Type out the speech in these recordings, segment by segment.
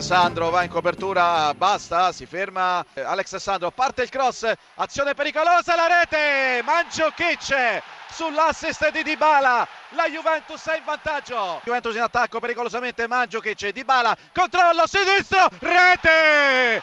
Sandro va in copertura, basta, si ferma eh, Alex Sandro, parte il cross, azione pericolosa, la rete, Mandzukic sull'assist di Dybala, la Juventus è in vantaggio, Juventus in attacco pericolosamente, Mandzukic, Dybala, controllo sinistro, rete!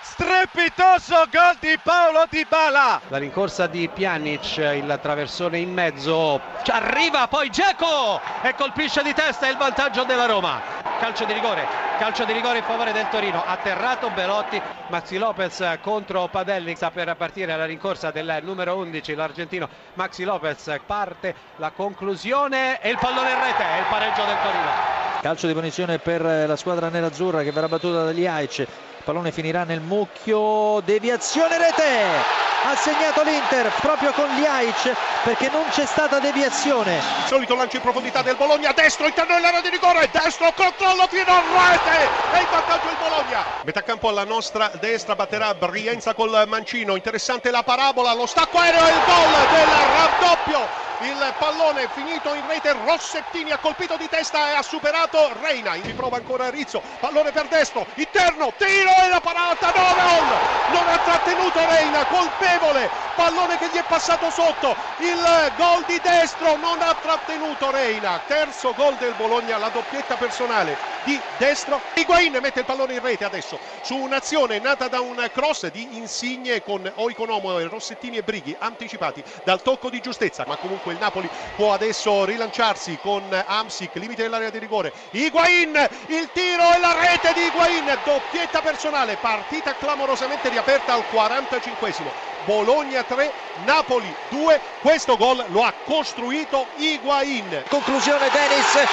strepitoso gol di Paolo Di Bala la rincorsa di Pjanic il traversone in mezzo arriva poi Geco e colpisce di testa il vantaggio della Roma calcio di rigore calcio di rigore in favore del Torino atterrato Belotti Maxi Lopez contro Padelli sta per partire la rincorsa del numero 11 l'argentino Maxi Lopez parte la conclusione e il pallone in rete è il pareggio del Torino. Calcio di punizione per la squadra nerazzurra che verrà battuta dagli Aic pallone finirà nel mucchio, deviazione rete, ha segnato l'Inter proprio con Liaic perché non c'è stata deviazione. Il solito lancio in profondità del Bologna, destro, interno dell'area di rigore, destro, controllo, fino a rete e in vantaggio il Bologna. Metà campo alla nostra destra batterà Brienza col mancino, interessante la parabola, lo stacco aereo e il gol del raddoppio il pallone finito in rete Rossettini ha colpito di testa e ha superato Reina. Ci prova ancora Rizzo pallone per destro interno tiro e la parata no gol non ha trattenuto Reina colpevole pallone che gli è passato sotto. Il gol di destro non ha trattenuto Reina. Terzo gol del Bologna la doppietta personale di destro. Higuain mette il pallone in rete adesso su un'azione nata da un cross di Insigne con Oikonomo Rossettini e Brighi anticipati dal tocco di giustezza ma comunque il Napoli può adesso rilanciarsi con Amsic, limite dell'area di rigore. Higuain, il tiro e la rete di Higuain, doppietta personale, partita clamorosamente riaperta al 45esimo. Bologna 3, Napoli 2, questo gol lo ha costruito Higuain. Conclusione Denis,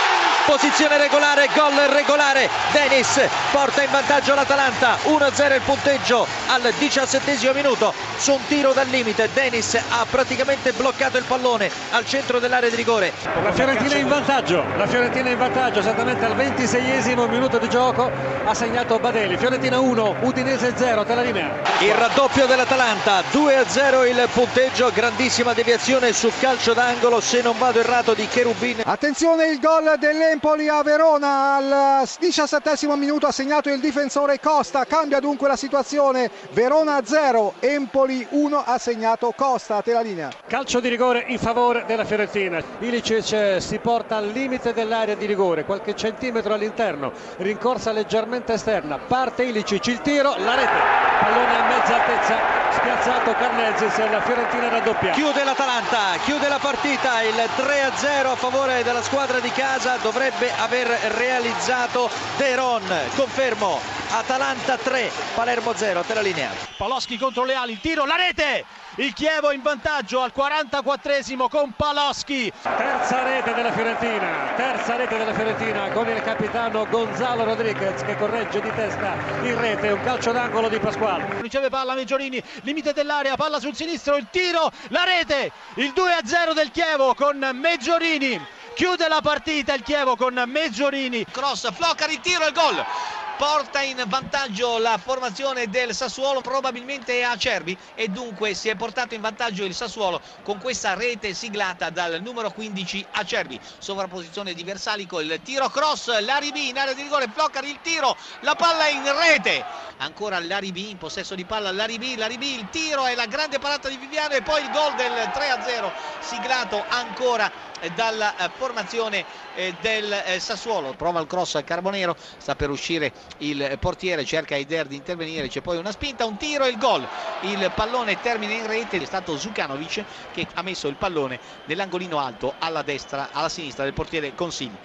posizione regolare, gol regolare, Denis porta in vantaggio l'Atalanta, 1-0 il punteggio al diciassettesimo minuto. Su un tiro dal limite, Denis ha praticamente bloccato il pallone al centro dell'area di rigore. La Fiorentina in vantaggio, la Fiorentina in vantaggio esattamente al 26esimo minuto di gioco ha segnato Badelli, Fiorentina 1, Udinese 0, te la linea. Il raddoppio dell'Atalanta, 2-0 il punteggio, grandissima deviazione su calcio d'angolo, se non vado errato di Cherubin. Attenzione il gol dell'Empoli a Verona al 17 minuto ha segnato il difensore Costa, cambia dunque la situazione, Verona 0, Empoli 1 ha segnato Costa, te la linea. Calcio di rigore in favore della Fiorentina, Ilicic si porta al limite dell'area di rigore, qualche centimetro all'interno, rincorsa leggermente esterna, parte Ilicic, il tiro, la rete, pallone a mezza altezza, spiazzato Carnezis e la Fiorentina raddoppia. Chiude l'Atalanta, chiude la partita, il 3-0 a favore della squadra di casa dovrebbe aver realizzato De Ron, confermo, Atalanta 3, Palermo 0, te la linea. Paloschi contro le ali, il tiro, la rete! Il Chievo in vantaggio al 44esimo con Paloschi. Terza rete della Fiorentina, terza rete della Fiorentina con il capitano Gonzalo Rodriguez che corregge di testa in rete, un calcio d'angolo di Pasquale. Riceve palla Meggiorini, limite dell'area, palla sul sinistro, il tiro, la rete, il 2-0 del Chievo con Meggiorini. Chiude la partita il Chievo con Meggiorini. Cross, Floccari, il tiro e il gol porta in vantaggio la formazione del Sassuolo probabilmente Acerbi e dunque si è portato in vantaggio il Sassuolo con questa rete siglata dal numero 15 Acerbi. Sovrapposizione di Versalico il tiro cross Laribi in area di rigore Floccari il tiro la palla in rete. Ancora Laribi in possesso di palla Laribi Laribi il tiro e la grande parata di Viviano e poi il gol del 3-0 siglato ancora dalla formazione del Sassuolo. Prova il cross Carbonero sta per uscire il portiere cerca Eider di intervenire c'è poi una spinta un tiro e il gol. Il pallone termina in rete è stato Zukanovic che ha messo il pallone nell'angolino alto alla destra alla sinistra del portiere Consigli